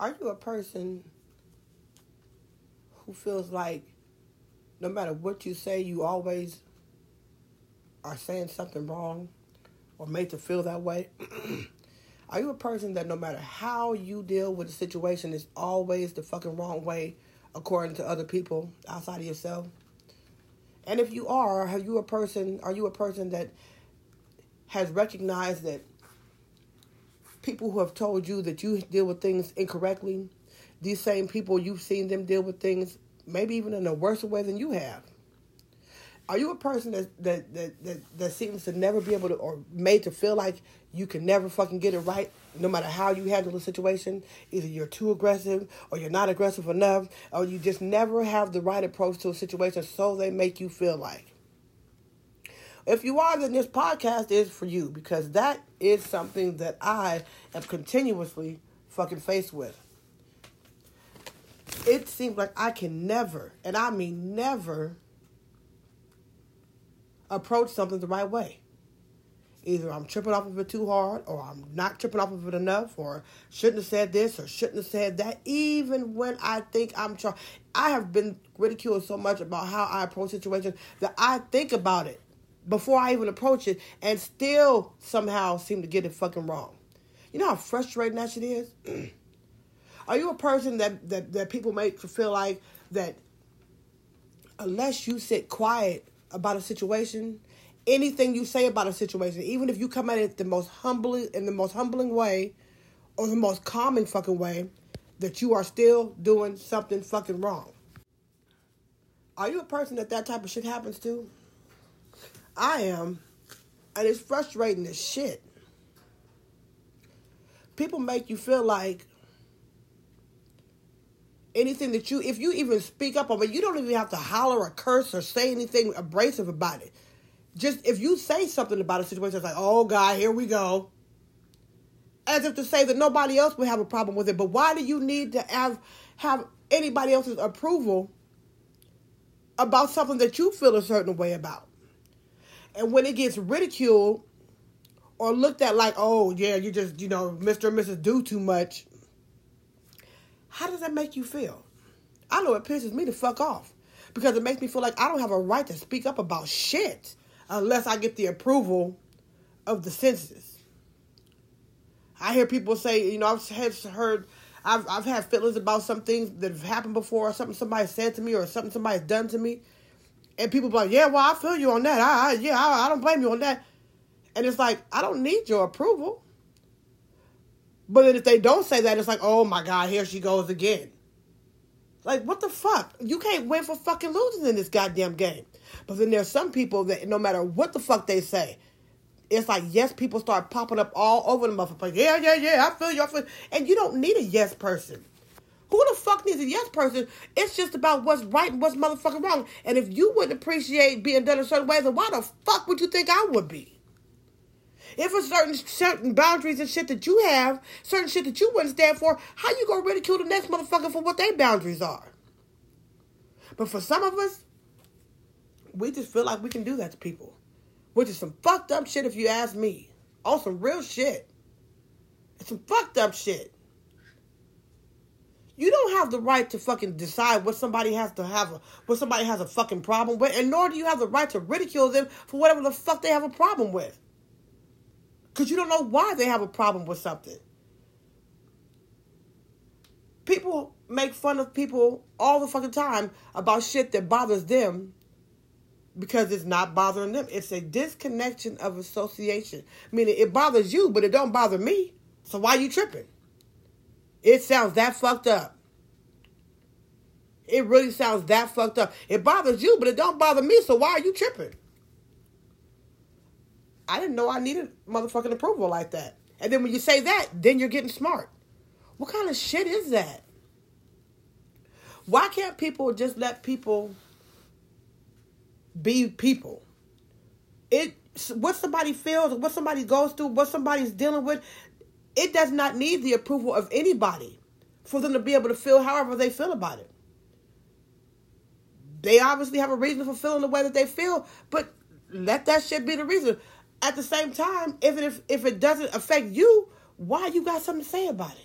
Are you a person who feels like no matter what you say, you always are saying something wrong or made to feel that way? Are you a person that no matter how you deal with a situation is always the fucking wrong way according to other people outside of yourself? And if you are, are you a person are you a person that has recognized that people who have told you that you deal with things incorrectly, these same people you've seen them deal with things maybe even in a worse way than you have. Are you a person that that, that, that, that seems to never be able to or made to feel like you can never fucking get it right no matter how you handle the situation? Either you're too aggressive or you're not aggressive enough, or you just never have the right approach to a situation so they make you feel like. If you are, then this podcast is for you because that is something that I am continuously fucking faced with. It seems like I can never, and I mean never, approach something the right way. Either I'm tripping off of it too hard, or I'm not tripping off of it enough, or shouldn't have said this, or shouldn't have said that. Even when I think I'm trying, I have been ridiculed so much about how I approach situations that I think about it before I even approach it, and still somehow seem to get it fucking wrong. You know how frustrating that shit is. Are you a person that that that people make feel like that unless you sit quiet about a situation, anything you say about a situation, even if you come at it the most humbly in the most humbling way or the most calming fucking way, that you are still doing something fucking wrong. Are you a person that that type of shit happens to? I am, and it's frustrating as shit. People make you feel like anything that you, if you even speak up on it, you don't even have to holler or curse or say anything abrasive about it. Just if you say something about a situation, it's like, oh God, here we go. As if to say that nobody else would have a problem with it. But why do you need to have have anybody else's approval about something that you feel a certain way about? And when it gets ridiculed or looked at like, oh yeah, you just, you know, Mr. and Mrs. do too much, how does that make you feel? I know it pisses me to fuck off because it makes me feel like I don't have a right to speak up about shit unless I get the approval of the census. I hear people say, you know, I've heard, I've, I've had feelings about some things that have happened before, or something somebody said to me, or something somebody's done to me, and people be like, yeah, well, I feel you on that. I, I yeah, I, I don't blame you on that. And it's like, I don't need your approval. But then if they don't say that, it's like, oh my God, here she goes again. Like, what the fuck? You can't win for fucking losing in this goddamn game. But then there's some people that no matter what the fuck they say, it's like yes, people start popping up all over the motherfucker. Yeah, yeah, yeah, I feel you, I feel And you don't need a yes person. Who the fuck needs a yes person? It's just about what's right and what's motherfucking wrong. And if you wouldn't appreciate being done a certain way, then why the fuck would you think I would be? If it's certain certain boundaries and shit that you have, certain shit that you wouldn't stand for, how you gonna ridicule the next motherfucker for what their boundaries are? But for some of us, we just feel like we can do that to people. Which is some fucked up shit if you ask me. On some real shit. It's some fucked up shit. You don't have the right to fucking decide what somebody has to have a what somebody has a fucking problem with, and nor do you have the right to ridicule them for whatever the fuck they have a problem with. Because you don't know why they have a problem with something. People make fun of people all the fucking time about shit that bothers them because it's not bothering them. It's a disconnection of association. Meaning it bothers you, but it don't bother me. So why you tripping? It sounds that fucked up. It really sounds that fucked up. It bothers you, but it don't bother me. So why are you tripping? I didn't know I needed motherfucking approval like that. And then when you say that, then you're getting smart. What kind of shit is that? Why can't people just let people be people? It what somebody feels, what somebody goes through, what somebody's dealing with, it does not need the approval of anybody for them to be able to feel however they feel about it. They obviously have a reason for feeling the way that they feel, but let that shit be the reason at the same time, if it if, if it doesn't affect you, why you got something to say about it?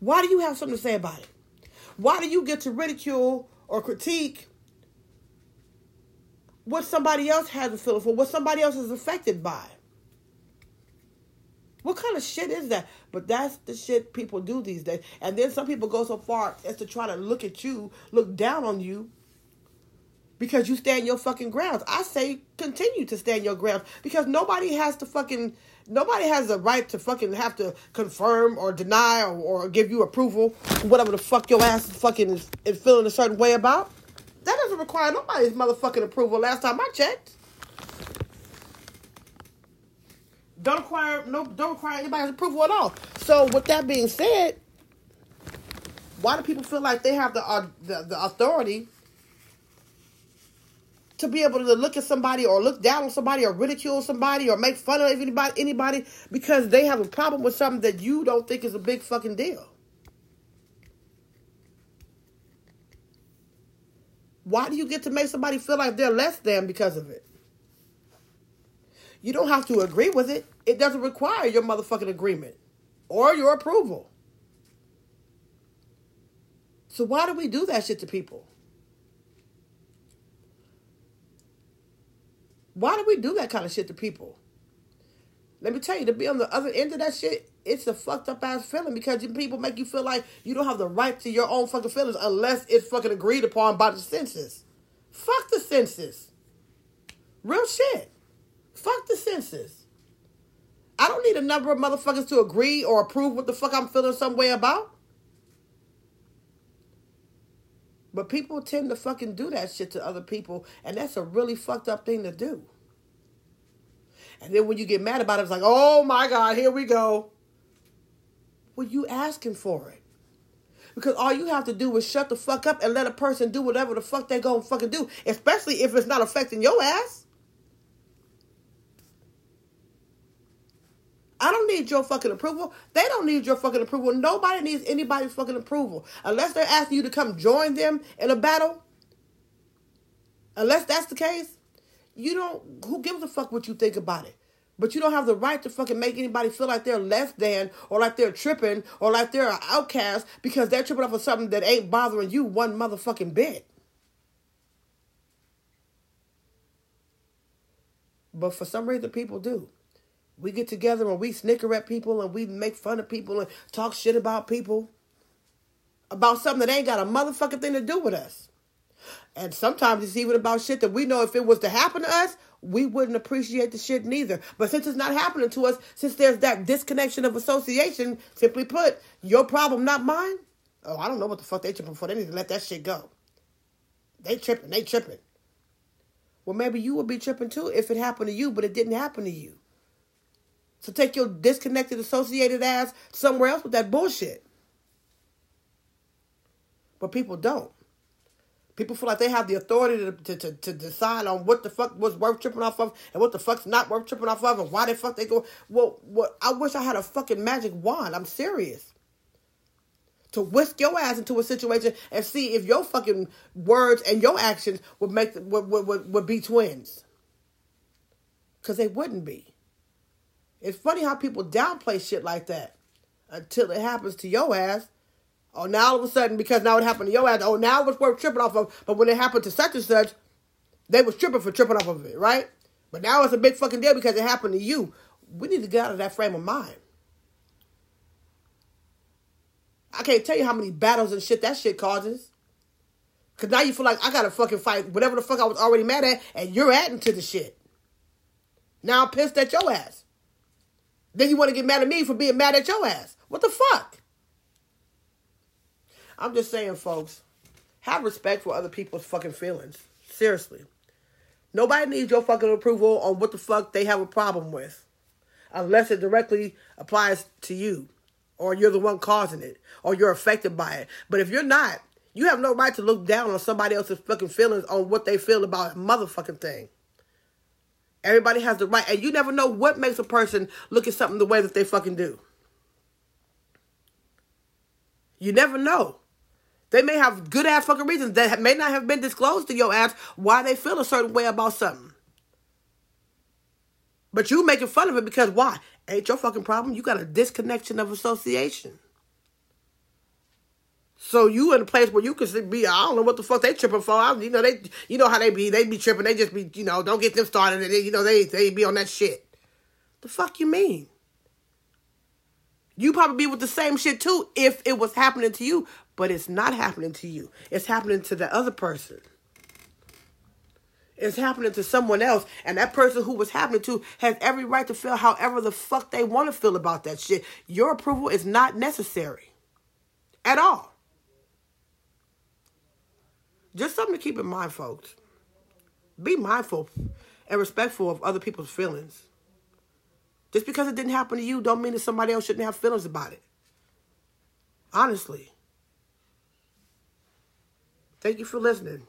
Why do you have something to say about it? Why do you get to ridicule or critique what somebody else has a feeling for, what somebody else is affected by? What kind of shit is that? But that's the shit people do these days. And then some people go so far as to try to look at you, look down on you, because you stand your fucking grounds. I say continue to stand your grounds because nobody has to fucking nobody has the right to fucking have to confirm or deny or, or give you approval, whatever the fuck your ass is fucking is, is feeling a certain way about. That doesn't require nobody's motherfucking approval. Last time I checked. Don't require no don't require anybody's approval at all. So with that being said, why do people feel like they have the uh, the, the authority to be able to look at somebody or look down on somebody or ridicule somebody or make fun of anybody anybody because they have a problem with something that you don't think is a big fucking deal? Why do you get to make somebody feel like they're less than because of it? You don't have to agree with it. It doesn't require your motherfucking agreement or your approval. So why do we do that shit to people? Why do we do that kind of shit to people? Let me tell you, to be on the other end of that shit, it's a fucked up ass feeling because people make you feel like you don't have the right to your own fucking feelings unless it's fucking agreed upon by the census. Fuck the census. Real shit. Fuck the census. I don't need a number of motherfuckers to agree or approve what the fuck I'm feeling some way about. But people tend to fucking do that shit to other people, and that's a really fucked up thing to do. And then when you get mad about it, it's like, oh my God, here we go. Well, you asking for it. Because all you have to do is shut the fuck up and let a person do whatever the fuck they gonna fucking do, especially if it's not affecting your ass. I don't need your fucking approval. They don't need your fucking approval. Nobody needs anybody's fucking approval. Unless they're asking you to come join them in a battle. Unless that's the case, you don't who gives a fuck what you think about it. But you don't have the right to fucking make anybody feel like they're less than or like they're tripping or like they're an outcast because they're tripping off of something that ain't bothering you one motherfucking bit. But for some reason people do. We get together and we snicker at people and we make fun of people and talk shit about people about something that ain't got a motherfucking thing to do with us. And sometimes it's even about shit that we know if it was to happen to us, we wouldn't appreciate the shit neither. But since it's not happening to us, since there's that disconnection of association, simply put, your problem, not mine. Oh, I don't know what the fuck they tripping for. They need to let that shit go. They tripping, they tripping. Well, maybe you would be tripping too if it happened to you, but it didn't happen to you. So take your disconnected, associated ass somewhere else with that bullshit. But people don't. People feel like they have the authority to, to, to, to, decide on what the fuck was worth tripping off of and what the fuck's not worth tripping off of and why the fuck they go. Well, what I wish I had a fucking magic wand. I'm serious. To whisk your ass into a situation and see if your fucking words and your actions would make would, would, would, would be twins. Because they wouldn't be. It's funny how people downplay shit like that until it happens to your ass. Oh, now all of a sudden, because now it happened to your ass, oh, now it's worth tripping off of. But when it happened to such and such, they was tripping for tripping off of it, right? But now it's a big fucking deal because it happened to you. We need to get out of that frame of mind. I can't tell you how many battles and shit that shit causes. Cause now you feel like I gotta fucking fight whatever the fuck I was already mad at, and you're adding to the shit. Now I'm pissed at your ass. Then you want to get mad at me for being mad at your ass. What the fuck? I'm just saying, folks, have respect for other people's fucking feelings. Seriously. Nobody needs your fucking approval on what the fuck they have a problem with. Unless it directly applies to you. Or you're the one causing it. Or you're affected by it. But if you're not, you have no right to look down on somebody else's fucking feelings on what they feel about a motherfucking thing. Everybody has the right, and you never know what makes a person look at something the way that they fucking do. You never know. They may have good ass fucking reasons that may not have been disclosed to your ass why they feel a certain way about something. But you making fun of it because why? Ain't your fucking problem. You got a disconnection of association. So you in a place where you can be, I don't know what the fuck they tripping for. I, you know they, you know how they be. They be tripping. They just be, you know, don't get them started. And they, you know they they be on that shit. The fuck you mean? You probably be with the same shit too if it was happening to you, but it's not happening to you. It's happening to the other person. It's happening to someone else, and that person who was happening to has every right to feel however the fuck they want to feel about that shit. Your approval is not necessary at all. Just something to keep in mind, folks. Be mindful and respectful of other people's feelings. Just because it didn't happen to you don't mean that somebody else shouldn't have feelings about it. Honestly. Thank you for listening.